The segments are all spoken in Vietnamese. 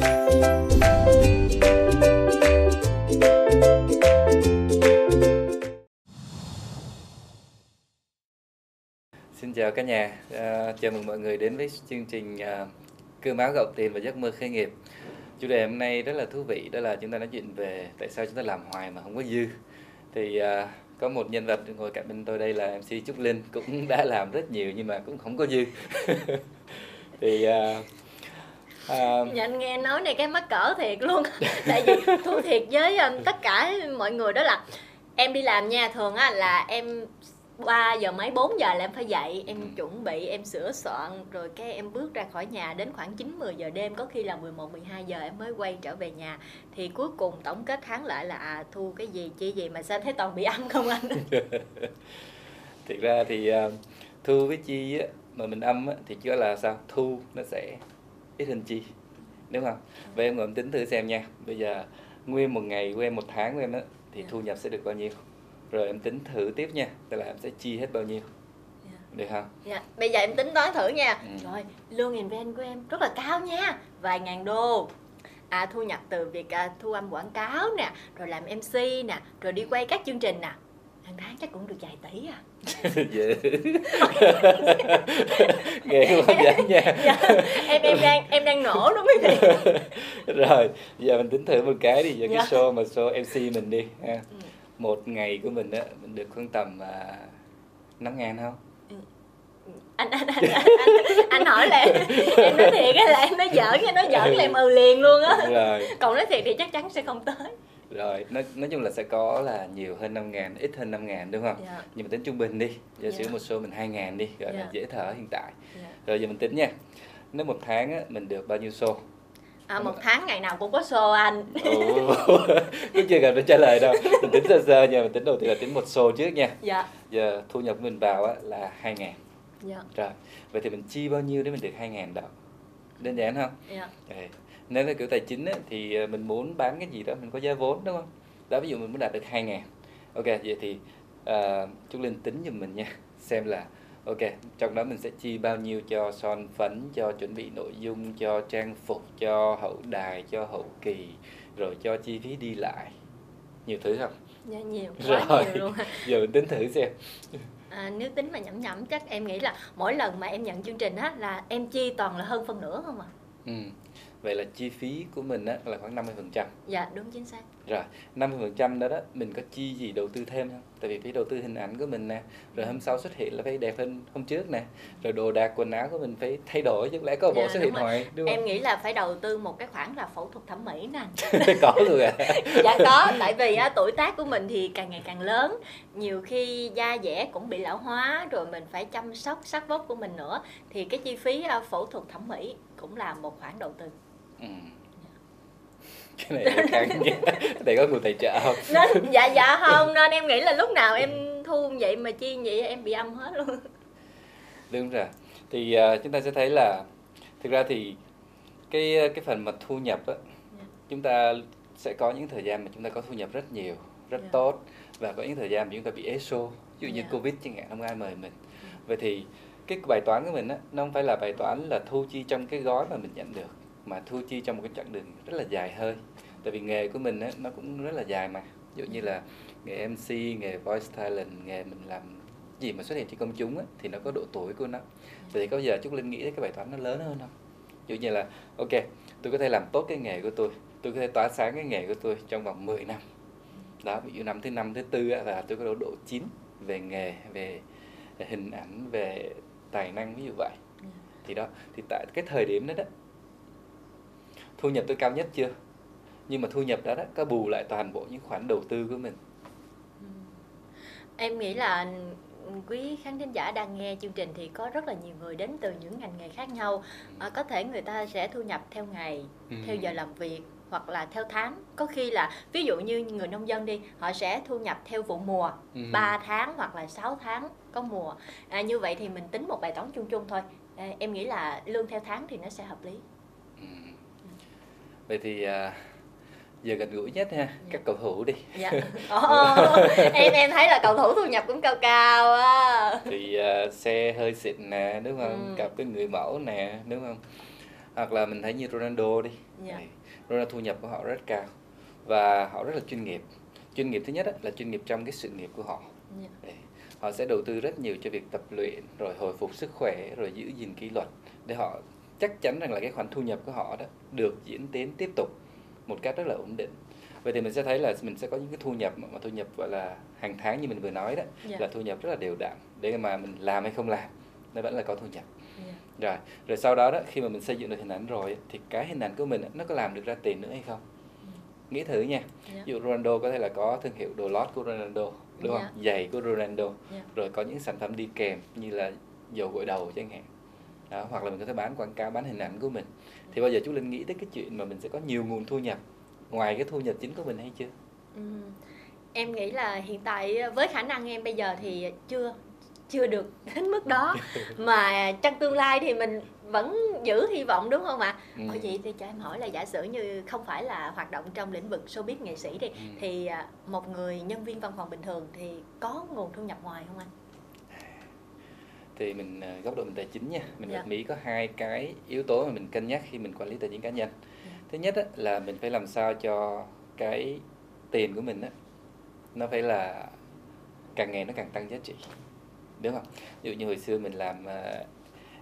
Xin chào cả nhà, à, chào mừng mọi người đến với chương trình à, Cơm áo gạo tiền và giấc mơ khởi nghiệp. Chủ đề hôm nay rất là thú vị, đó là chúng ta nói chuyện về tại sao chúng ta làm hoài mà không có dư. Thì à, có một nhân vật ngồi cạnh bên tôi đây là MC Trúc Linh cũng đã làm rất nhiều nhưng mà cũng không có dư. thì à, à... Dạ, anh nghe nói này cái mắc cỡ thiệt luôn. Tại vì thú thiệt với um, tất cả mọi người đó là em đi làm nha thường á là em 3 giờ mấy 4 giờ là em phải dậy em ừ. chuẩn bị em sửa soạn rồi cái em bước ra khỏi nhà đến khoảng 9 10 giờ đêm có khi là 11 12 giờ em mới quay trở về nhà. Thì cuối cùng tổng kết tháng lại là à thu cái gì chi gì mà sao thấy toàn bị âm không anh? Thực ra thì uh, thu với chi á, mà mình âm á, thì chỉ là sao thu nó sẽ ít hơn chi đúng không vậy em ngồi tính thử xem nha bây giờ nguyên một ngày của em một tháng của em á thì dạ. thu nhập sẽ được bao nhiêu rồi em tính thử tiếp nha tức là em sẽ chi hết bao nhiêu yeah. Dạ. được không dạ bây giờ em tính toán thử nha ừ. rồi lương invent của em rất là cao nha vài ngàn đô à, thu nhập từ việc à, thu âm quảng cáo nè rồi làm mc nè rồi đi quay các chương trình nè hàng tháng chắc cũng được vài tỷ à. Dễ. Nghe quá dễ nha. Dạ, em em đang em đang nổ lắm quý vị rồi giờ mình tính thử một cái đi giờ dạ. cái show mà show mc mình đi ha. Ừ. Một ngày của mình á mình được khoảng tầm à, năm ngàn không? Ừ. anh anh anh anh, anh, anh hỏi là em nói thiệt là em nói giỡn nha nói giỡn là em ừ liền luôn á. Rồi. Còn nói thiệt thì chắc chắn sẽ không tới rồi nói, nói chung là sẽ có là nhiều hơn 5 ngàn ít hơn 5 ngàn đúng không yeah. Dạ. nhưng mà tính trung bình đi giả sử yeah. một số mình 2 ngàn đi gọi yeah. là dạ. dễ thở hiện tại yeah. rồi giờ mình tính nha nếu một tháng á, mình được bao nhiêu xô À, một tháng ngày nào cũng có show anh cũng chưa cần phải trả lời đâu mình tính sơ sơ nha mình tính đầu tiên là tính một show trước nha dạ giờ thu nhập mình vào á, là hai ngàn dạ. rồi vậy thì mình chi bao nhiêu để mình được hai ngàn đó đơn giản không dạ. Okay. Nếu là kiểu tài chính á, thì ờ, mình muốn bán cái gì đó mình có giá vốn đúng không đó ví dụ mình muốn đạt được hai ngàn ok vậy thì uh, Trúc Linh tính giùm mình nha xem là Ok, trong đó mình sẽ chi bao nhiêu cho son phấn, cho chuẩn bị nội dung, cho trang phục, cho hậu đài, cho hậu kỳ, rồi cho chi phí đi lại. Nhiều thứ không? Dạ, nhiều, quá rồi. nhiều luôn. Giờ mình tính thử xem. À, nếu tính mà nhẩm nhẩm chắc em nghĩ là mỗi lần mà em nhận chương trình á là em chi toàn là hơn phân nửa không à? Ừ. Vậy là chi phí của mình á là khoảng 50%. Dạ, đúng chính xác. Rồi, 50% đó đó mình có chi gì đầu tư thêm không? Tại vì phải đầu tư hình ảnh của mình nè, rồi hôm sau xuất hiện là phải đẹp hơn hôm trước nè, rồi đồ đạc quần áo của mình phải thay đổi chứ lẽ có bộ dạ, xuất hiện hoài đúng không? Em nghĩ là phải đầu tư một cái khoản là phẫu thuật thẩm mỹ nè. có luôn à? dạ có, tại vì á, tuổi tác của mình thì càng ngày càng lớn, nhiều khi da dẻ cũng bị lão hóa rồi mình phải chăm sóc sắc vóc của mình nữa thì cái chi phí à, phẫu thuật thẩm mỹ cũng là một khoản đầu tư. Ừ cái này căng nha đây có người tài trợ không nên dạ dạ không nên em nghĩ là lúc nào em thu vậy mà chi vậy em bị âm hết luôn đúng rồi thì uh, chúng ta sẽ thấy là thực ra thì cái cái phần mà thu nhập á yeah. Dạ. chúng ta sẽ có những thời gian mà chúng ta có thu nhập rất nhiều rất yeah. Dạ. tốt và có những thời gian mà chúng ta bị ế xô ví dụ như yeah. Dạ. covid chẳng hạn không ai mời mình yeah. vậy thì cái bài toán của mình á nó không phải là bài toán là thu chi trong cái gói mà mình nhận được mà thu chi trong một cái chặng đường rất là dài hơi. Tại vì nghề của mình á, nó cũng rất là dài mà. Ví dụ như là nghề MC nghề voice talent nghề mình làm gì mà xuất hiện trên công chúng á, thì nó có độ tuổi của nó. Vậy thì có giờ Trúc Linh nghĩ cái bài toán nó lớn hơn không? Ví dụ như là ok tôi có thể làm tốt cái nghề của tôi tôi có thể tỏa sáng cái nghề của tôi trong vòng 10 năm. Đó ví dụ năm thứ năm thứ tư là tôi có độ độ chín về nghề về hình ảnh về tài năng ví dụ vậy. Thì đó thì tại cái thời điểm đó đó thu nhập tôi cao nhất chưa nhưng mà thu nhập đó, đó có bù lại toàn bộ những khoản đầu tư của mình ừ. em nghĩ là quý khán thính giả đang nghe chương trình thì có rất là nhiều người đến từ những ngành nghề khác nhau à, có thể người ta sẽ thu nhập theo ngày ừ. theo giờ làm việc hoặc là theo tháng có khi là ví dụ như người nông dân đi họ sẽ thu nhập theo vụ mùa ừ. 3 tháng hoặc là 6 tháng có mùa à, như vậy thì mình tính một bài toán chung chung thôi à, em nghĩ là lương theo tháng thì nó sẽ hợp lý. Vậy thì à, giờ gần gũi nhất ha các cầu thủ đi dạ. oh, em em thấy là cầu thủ thu nhập cũng cao cao á thì uh, xe hơi xịn nè đúng không ừ. cặp với người mẫu nè đúng không hoặc là mình thấy như Ronaldo đi Dạ. Ronaldo thu nhập của họ rất cao và họ rất là chuyên nghiệp chuyên nghiệp thứ nhất là chuyên nghiệp trong cái sự nghiệp của họ Dạ. Họ sẽ đầu tư rất nhiều cho việc tập luyện rồi hồi phục sức khỏe rồi giữ gìn kỷ luật để họ chắc chắn rằng là cái khoản thu nhập của họ đó được diễn tiến tiếp tục một cách rất là ổn định vậy thì mình sẽ thấy là mình sẽ có những cái thu nhập mà, thu nhập gọi là hàng tháng như mình vừa nói đó Dạ. là thu nhập rất là đều đặn để mà mình làm hay không làm nó vẫn là có thu nhập Dạ. rồi rồi sau đó đó khi mà mình xây dựng được hình ảnh rồi thì cái hình ảnh của mình nó có làm được ra tiền nữa hay không nghĩ thử nha Dạ. ví dụ Ronaldo có thể là có thương hiệu đồ lót của Ronaldo đúng Dạ. không giày của Ronaldo Dạ. rồi có những sản phẩm đi kèm như là dầu gội đầu chẳng hạn đó hoặc là mình có thể bán quảng cáo bán hình ảnh của mình thì bao giờ chú Linh nghĩ tới cái chuyện mà mình sẽ có nhiều nguồn thu nhập ngoài cái thu nhập chính của mình hay chưa Ừ. Em nghĩ là hiện tại với khả năng em bây giờ thì chưa chưa được đến mức đó mà trong tương lai thì mình vẫn giữ hy vọng đúng không ạ? Ừ. Vậy thì cho em hỏi là giả sử như không phải là hoạt động trong lĩnh vực showbiz nghệ sĩ đi Ừ. thì à, một người nhân viên văn phòng bình thường thì có nguồn thu nhập ngoài không anh? Thì mình ờ, góc độ mình tài chính nha. Mình Dạ. mí có hai cái yếu tố mà mình cân nhắc khi mình quản lý tài chính cá nhân. Dạ. thứ nhất á, là mình phải làm sao cho cái tiền của mình á, nó phải là càng ngày nó càng tăng giá trị đúng không? Ví dụ như hồi xưa mình làm ờ,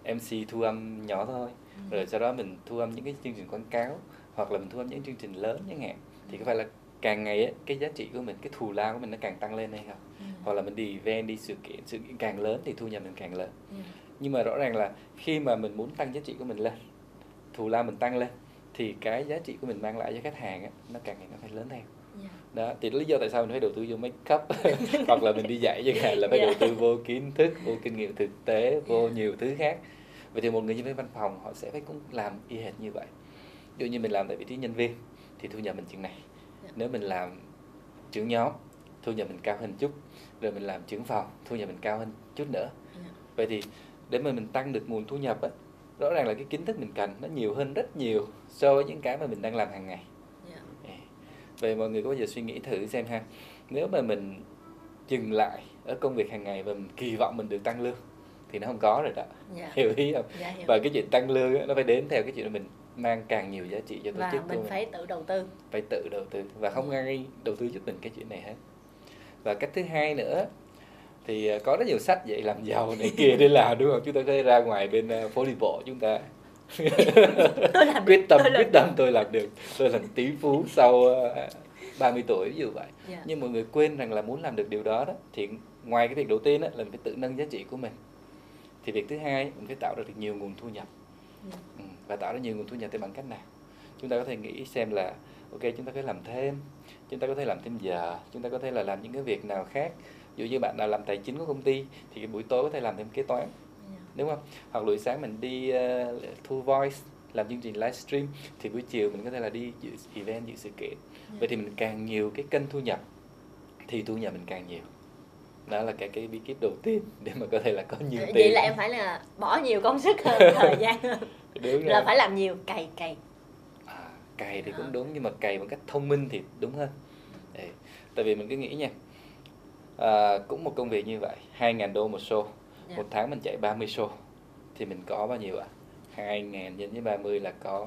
MC thu âm nhỏ thôi rồi sau đó mình thu âm những cái chương trình quảng cáo hoặc là mình thu âm những chương trình lớn chẳng hạn thì có phải là càng ngày á, cái giá trị của mình cái thù lao của mình nó càng tăng lên hay không Ừ. hoặc là mình đi event đi sự kiện sự kiện càng lớn thì thu nhập mình càng lớn Ừ. nhưng mà rõ ràng là khi mà mình muốn tăng giá trị của mình lên thù lao mình tăng lên thì cái giá trị của mình mang lại cho khách hàng á, nó càng ngày nó phải lớn theo Dạ. đó thì lý do tại sao mình phải đầu tư vô make up hoặc là mình đi dạy chẳng hạn là phải Dạ. đầu tư vô kiến thức vô kinh nghiệm thực tế vô Dạ. nhiều thứ khác vậy thì một người nhân viên văn phòng họ sẽ phải cũng làm y hệt như vậy ví dụ như mình làm tại vị trí nhân viên thì thu nhập mình chừng này. Nếu mình làm trưởng nhóm thu nhập mình cao hơn chút rồi mình làm trưởng phòng thu nhập mình cao hơn chút nữa Dạ. vậy thì để mà mình tăng được nguồn thu nhập á rõ ràng là cái kiến thức mình cần nó nhiều hơn rất nhiều so với những cái mà mình đang làm hàng ngày Dạ. À, vậy mọi người có bao giờ suy nghĩ thử xem ha nếu mà mình dừng lại ở công việc hàng ngày và mình kỳ vọng mình được tăng lương thì nó không có rồi đó Dạ. hiểu ý không Dạ hiểu. và cái chuyện tăng lương á, nó phải đến theo cái chuyện là mình mang càng nhiều giá trị cho tổ Và chức mình mình phải tự đầu tư. phải tự đầu tư và không ai đầu tư giúp mình cái chuyện này hết. Và cách thứ hai nữa thì à, có rất nhiều sách dạy làm giàu này kia để làm đúng không? Chúng ta có thể ra ngoài bên à, phố đi bộ chúng ta. Tôi làm quyết tâm tôi làm quyết tâm tôi làm được. Tôi làm tỷ phú sau à, 30 tuổi ví dụ vậy. Dạ. nhưng mọi người quên rằng là muốn làm được điều đó đó thì ngoài cái việc đầu tiên đó là mình phải tự nâng giá trị của mình. Thì việc thứ hai mình phải tạo ra được nhiều nguồn thu nhập. Ừ. và tạo ra nhiều nguồn thu nhập thì bằng cách nào. Chúng ta có thể nghĩ xem là ok chúng ta có thể làm thêm chúng ta có thể làm thêm giờ chúng ta có thể là làm những cái việc nào khác. Ví dụ như bạn nào làm tài chính của công ty thì cái buổi tối có thể làm thêm kế toán Dạ. đúng không? Hoặc buổi sáng mình đi ờ, thu voice làm chương trình livestream thì buổi chiều mình có thể là đi dự event dự sự kiện. Vậy thì mình càng nhiều cái kênh thu nhập thì thu nhập mình càng nhiều đó là cái cái bí kíp đầu tiên để mà có thể là có nhiều Vậy tiền là em phải là bỏ nhiều công sức hơn thời gian hơn. đúng là rồi. phải làm nhiều cày cày. à, cày thì cũng đúng nhưng mà cày một cách thông minh thì đúng hơn Đấy. tại vì mình cứ nghĩ nha à, cũng một công việc như vậy 2.000 đô một show Dạ. một tháng mình chạy 30 show thì mình có bao nhiêu ạ à? 2.000 nhân với 30 là có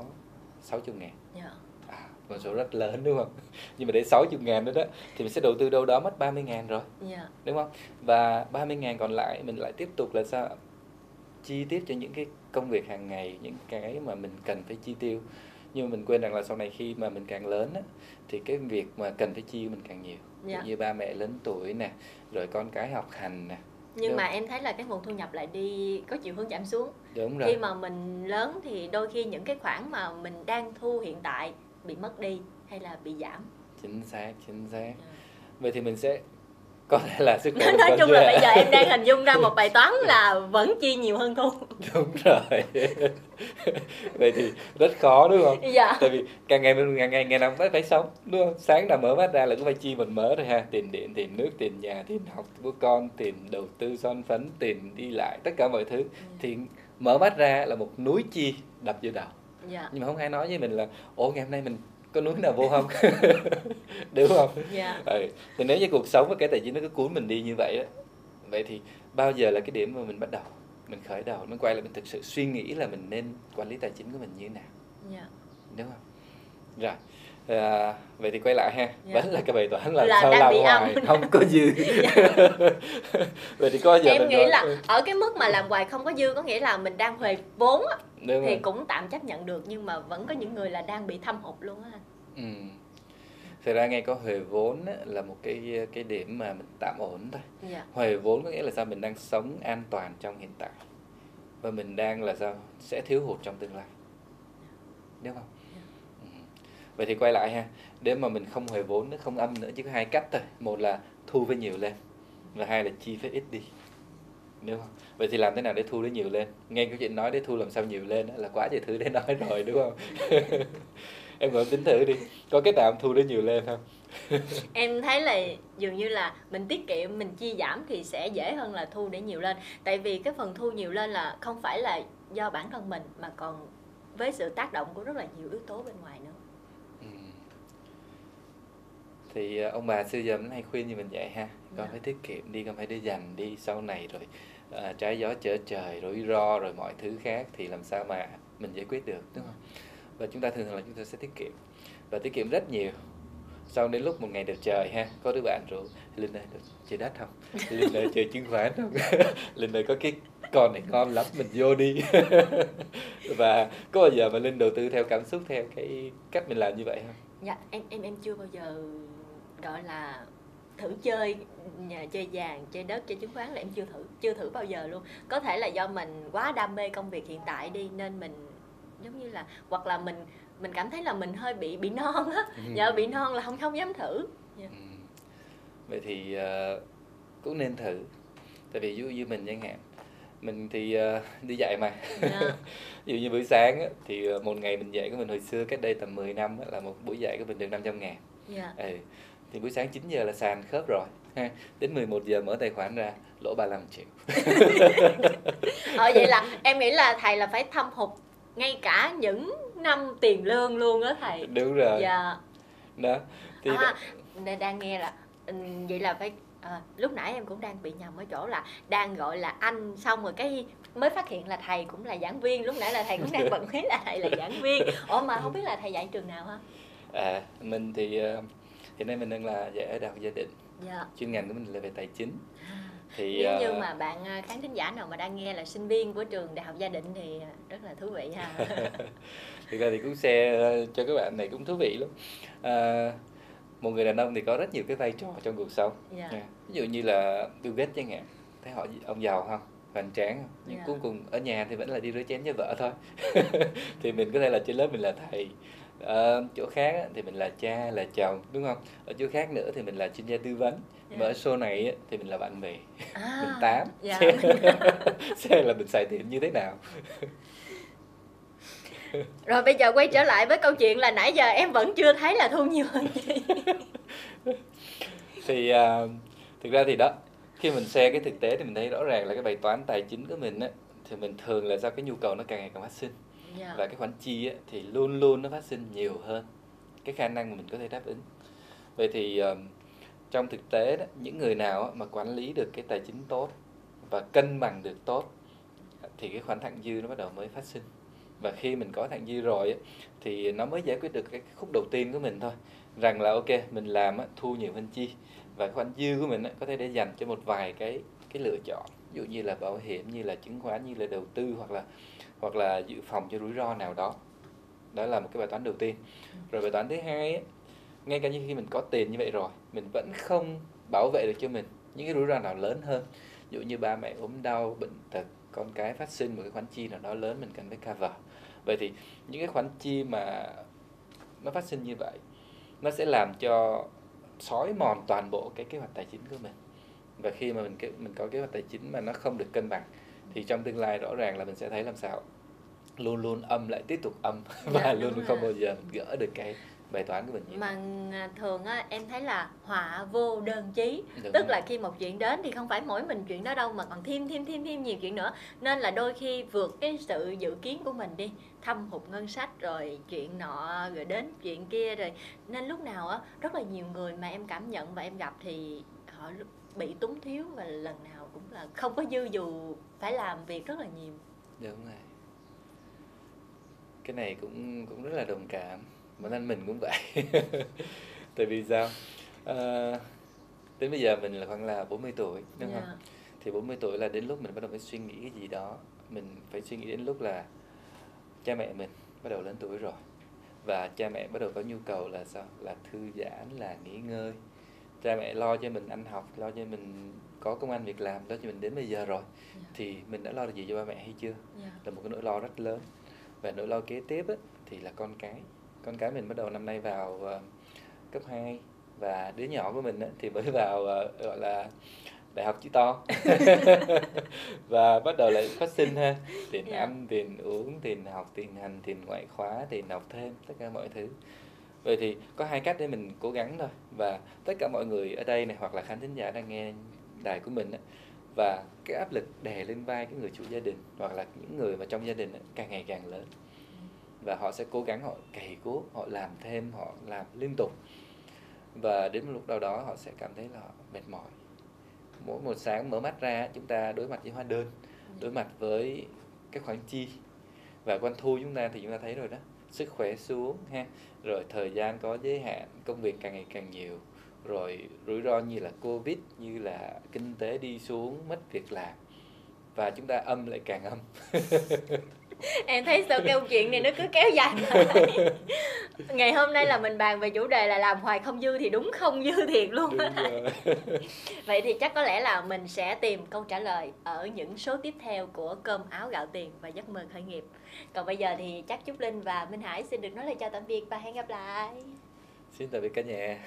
60 ngàn Dạ. Con số rất lớn đúng không nhưng mà để 60 ngàn đó đó thì mình sẽ đầu tư đâu đó mất 30 ngàn rồi Dạ. đúng không và 30 ngàn còn lại mình lại tiếp tục là sao chi tiếp cho những cái công việc hàng ngày những cái mà mình cần phải chi tiêu nhưng mà mình quên rằng là sau này khi mà mình càng lớn á, thì cái việc mà cần phải chi mình càng nhiều dụ Dạ. như ba mẹ lớn tuổi nè rồi con cái học hành nè Nhưng Đúng. mà em thấy là cái nguồn thu nhập lại đi có chiều hướng giảm xuống. đúng rồi Khi mà mình lớn thì đôi khi những cái khoản mà mình đang thu hiện tại bị mất đi hay là bị giảm. chính xác chính xác Dạ. vậy thì mình sẽ có thể là sức khỏe Nói chung là bây giờ em đang hình dung ra một bài toán là vẫn chi nhiều hơn thu. đúng rồi vậy thì rất khó đúng không Dạ. tại vì càng ngày mình càng ngày ngày nào cũng phải phải sống đúng không sáng nào mở mắt ra là cũng phải chi mình mở rồi ha tiền điện tiền nước tiền nhà tiền học của con tiền đầu tư son phấn tiền đi lại tất cả mọi thứ thì mở mắt ra là một núi chi đập vô đầu Dạ. nhưng mà không ai nói với mình là ủa ngày hôm nay mình có núi nào vô không đúng không Dạ. ừ. thì nếu như cuộc sống và cái tài chính nó cứ cuốn mình đi như vậy á vậy thì bao giờ là cái điểm mà mình bắt đầu mình khởi đầu mình quay lại mình thực sự suy nghĩ là mình nên quản lý tài chính của mình như thế nào dạ đúng không rồi à, vậy thì quay lại ha Dạ. vẫn là cái bài toán là, Là sao làm bị âm. hoài không có dư Dạ. vậy thì có giờ em nghĩ nói- là ở cái mức mà làm hoài không có dư có nghĩa là mình đang huề vốn thì rồi. cũng tạm chấp nhận được nhưng mà vẫn có những người là đang bị thâm hụt luôn á anh. Ừ. Thật ra nghe có huề vốn á, là một cái cái điểm mà mình tạm ổn thôi. dạ Huề vốn có nghĩa là sao mình đang sống an toàn trong hiện tại và mình đang là sao sẽ thiếu hụt trong tương lai. Đúng không? Vậy thì quay lại ha, để mà mình không hề vốn nó không âm nữa chỉ có hai cách thôi. Một là thu với nhiều lên và hai là chi với ít đi. Đúng không? Vậy thì làm thế nào để thu nó nhiều lên? Nghe câu chuyện nói để thu làm sao nhiều lên là quá trời thứ để nói rồi đúng không? em gọi tính thử đi, có cái nào thu nó nhiều lên không? em thấy là dường như là mình tiết kiệm mình chia giảm thì sẽ dễ hơn là thu để nhiều lên tại vì cái phần thu nhiều lên là không phải là do bản thân mình mà còn với sự tác động của rất là nhiều yếu tố bên ngoài nữa Ừ. Thì ờ, ông bà xưa giờ vẫn hay khuyên như mình vậy ha. Con Dạ. phải tiết kiệm đi, con phải đi dành đi Sau này rồi à, trái gió trở trời, rủi ro rồi mọi thứ khác Thì làm sao mà mình giải quyết được đúng không? Và chúng ta thường thường là chúng ta sẽ tiết kiệm. Và tiết kiệm rất nhiều. Sau đến lúc một ngày đẹp trời ha có đứa bạn rủ linh ơi được chơi đất không? Linh ơi chơi chứng khoán không? Linh ơi có cái con này ngon lắm mình vô đi. Và có bao giờ mà linh đầu tư theo cảm xúc theo cái cách mình làm như vậy không? Dạ em em em chưa bao giờ gọi là thử chơi nhà chơi vàng chơi đất chơi chứng khoán là em chưa thử chưa thử bao giờ luôn có thể là do mình quá đam mê công việc hiện tại đi nên mình giống như là hoặc là mình mình cảm thấy là mình hơi bị bị non á Ừ. nhờ bị non là không không dám thử Ừ. vậy thì ờ, cũng nên thử tại vì ví dụ như mình chẳng hạn mình thì ờ, đi dạy mà Dạ. ví dụ như buổi sáng á, thì ờ, một ngày mình dạy của mình hồi xưa cách đây tầm 10 năm á, là một buổi dạy của mình được 500 ngàn dạ ừ. Thì buổi sáng 9 giờ là sàn khớp rồi. Ha. đến 11 giờ mở tài khoản ra lỗ 35 triệu. Ờ vậy là em nghĩ là thầy là phải thâm hụt ngay cả những năm tiền lương luôn á thầy. Đúng rồi. Dạ. Đó. Thì à, nên đang nghe là ừ, vậy là phải à, lúc nãy em cũng đang bị nhầm ở chỗ là đang gọi là anh xong rồi cái mới phát hiện là thầy cũng là giảng viên. Lúc nãy là thầy cũng đang bận biết là thầy là giảng viên. Ủa mà không biết là thầy dạy trường nào ha? À, mình thì ờ, hiện nay mình đang là dạy ở đại học gia đình dạ. Chuyên ngành của mình là về tài chính. Thì nếu như ờ, mà bạn à, khán thính giả nào mà đang nghe là sinh viên của trường đại học gia đình thì à, rất là thú vị ha. Thực ra thì cũng ờ, cho các bạn này cũng thú vị lắm. À, một người đàn ông thì có rất nhiều cái vai trò trong cuộc sống. Dạ. Nha. ví dụ như là Bill Gates chẳng hạn. Thấy họ ông giàu không? Hoành tráng không? Nhưng Dạ. cuối cùng ở nhà thì vẫn là đi rửa chén cho vợ thôi. Thì mình có thể là trên lớp mình là thầy ở chỗ khác á, thì mình là cha là chồng đúng không? Ở chỗ khác nữa thì mình là chuyên gia tư vấn. Mà Dạ. ở show này á, thì mình là bạn bè. À, mình tám. dạ. xem, là mình xài tiền như thế nào. Rồi bây giờ quay trở lại với câu chuyện là nãy giờ em vẫn chưa thấy là thu nhiều hơn chị thì à, thực ra thì đó khi mình xem cái thực tế thì mình thấy rõ ràng là cái bài toán tài chính của mình á thì mình thường là do cái nhu cầu nó càng ngày càng phát sinh Dạ. và cái khoản chi á, thì luôn luôn nó phát sinh nhiều hơn. Cái khả năng mà mình có thể đáp ứng. Vậy thì um, trong thực tế đó những người nào mà quản lý được cái tài chính tốt và cân bằng được tốt thì cái khoản thặng dư nó bắt đầu mới phát sinh. Và khi mình có thặng dư rồi thì nó mới giải quyết được cái khúc đầu tiên của mình thôi. Rằng là ok mình làm thu nhiều hơn chi. Và cái khoản dư của mình có thể để dành cho một vài cái cái lựa chọn. Ví dụ như là bảo hiểm như là chứng khoán như là đầu tư hoặc là hoặc là dự phòng cho rủi ro nào đó. Đó là một cái bài toán đầu tiên. Rồi bài toán thứ hai ngay cả như khi mình có tiền như vậy rồi, mình vẫn không bảo vệ được cho mình những cái rủi ro nào lớn hơn. Ví dụ như ba mẹ ốm đau, bệnh tật, con cái phát sinh một cái khoản chi nào đó lớn mình cần phải cover. Vậy thì những cái khoản chi mà nó phát sinh như vậy, nó sẽ làm cho xói mòn toàn bộ cái kế hoạch tài chính của mình. Và khi mà mình mình có kế hoạch tài chính mà nó không được cân bằng thì trong tương lai rõ ràng là mình sẽ thấy làm sao? Luôn luôn âm lại tiếp tục âm và Dạ, luôn không bao giờ mình gỡ được cái bài toán của mình như mà à, thường á em thấy là họa vô đơn chí. Đúng tức rồi. là khi một chuyện đến thì không phải mỗi mình chuyện đó đâu mà còn thêm thêm thêm thêm nhiều chuyện nữa. Nên là đôi khi vượt cái sự dự kiến của mình đi. Thâm hụt ngân sách rồi chuyện nọ rồi đến chuyện kia rồi. Nên lúc nào á rất là nhiều người mà em cảm nhận và em gặp thì họ bị túng thiếu và lần nào cũng là không có dư dù phải làm việc rất là nhiều. Đúng rồi. Cái này cũng cũng rất là đồng cảm. Bản thân mình cũng vậy. Tại vì sao? À, đến bây giờ mình là khoảng là 40 tuổi đúng yeah. không? Dạ. thì 40 tuổi là đến lúc mình bắt đầu phải suy nghĩ cái gì đó. Mình phải suy nghĩ đến lúc là cha mẹ mình bắt đầu lớn tuổi rồi. Và cha mẹ bắt đầu có nhu cầu là sao? Là thư giãn là nghỉ ngơi cha mẹ lo cho mình ăn học lo cho mình có công ăn việc làm lo cho mình đến bây giờ rồi yeah. Dạ. thì mình đã lo được gì cho ba mẹ hay chưa yeah. Dạ. là một cái nỗi lo rất lớn và nỗi lo kế tiếp á, thì là con cái con cái mình bắt đầu năm nay vào uh, cấp 2 và đứa nhỏ của mình á, thì mới vào uh, gọi là đại học chữ to và bắt đầu lại phát sinh ha tiền yeah. Dạ. ăn tiền uống tiền học tiền hành tiền ngoại khóa tiền học thêm tất cả mọi thứ vậy thì có hai cách để mình cố gắng thôi. Và tất cả mọi người ở đây này, hoặc là khán thính giả đang nghe đài của mình và cái áp lực đè lên vai cái người chủ gia đình, hoặc là những người mà trong gia đình càng ngày càng lớn. Và họ sẽ cố gắng họ cày cố họ làm thêm, họ làm liên tục. Và đến một lúc nào đó họ sẽ cảm thấy là họ mệt mỏi. Mỗi một sáng mở mắt ra, chúng ta đối mặt với hóa đơn, đối mặt với cái khoản chi và doanh thu chúng ta thì chúng ta thấy rồi đó sức khỏe xuống ha. Rồi thời gian có giới hạn, công việc càng ngày càng nhiều. Rồi rủi ro như là covid, như là kinh tế đi xuống, mất việc làm. Và chúng ta âm lại càng âm. em thấy sao câu chuyện này nó cứ kéo dài ngày hôm nay là mình bàn về chủ đề là làm hoài không dư thì đúng không dư thiệt luôn vậy thì chắc có lẽ là mình sẽ tìm câu trả lời ở những số tiếp theo của cơm áo gạo tiền và giấc mơ khởi nghiệp. Còn bây giờ thì chắc trúc linh và minh hải xin được nói lời chào tạm biệt và hẹn gặp lại. Xin tạm biệt cả nhà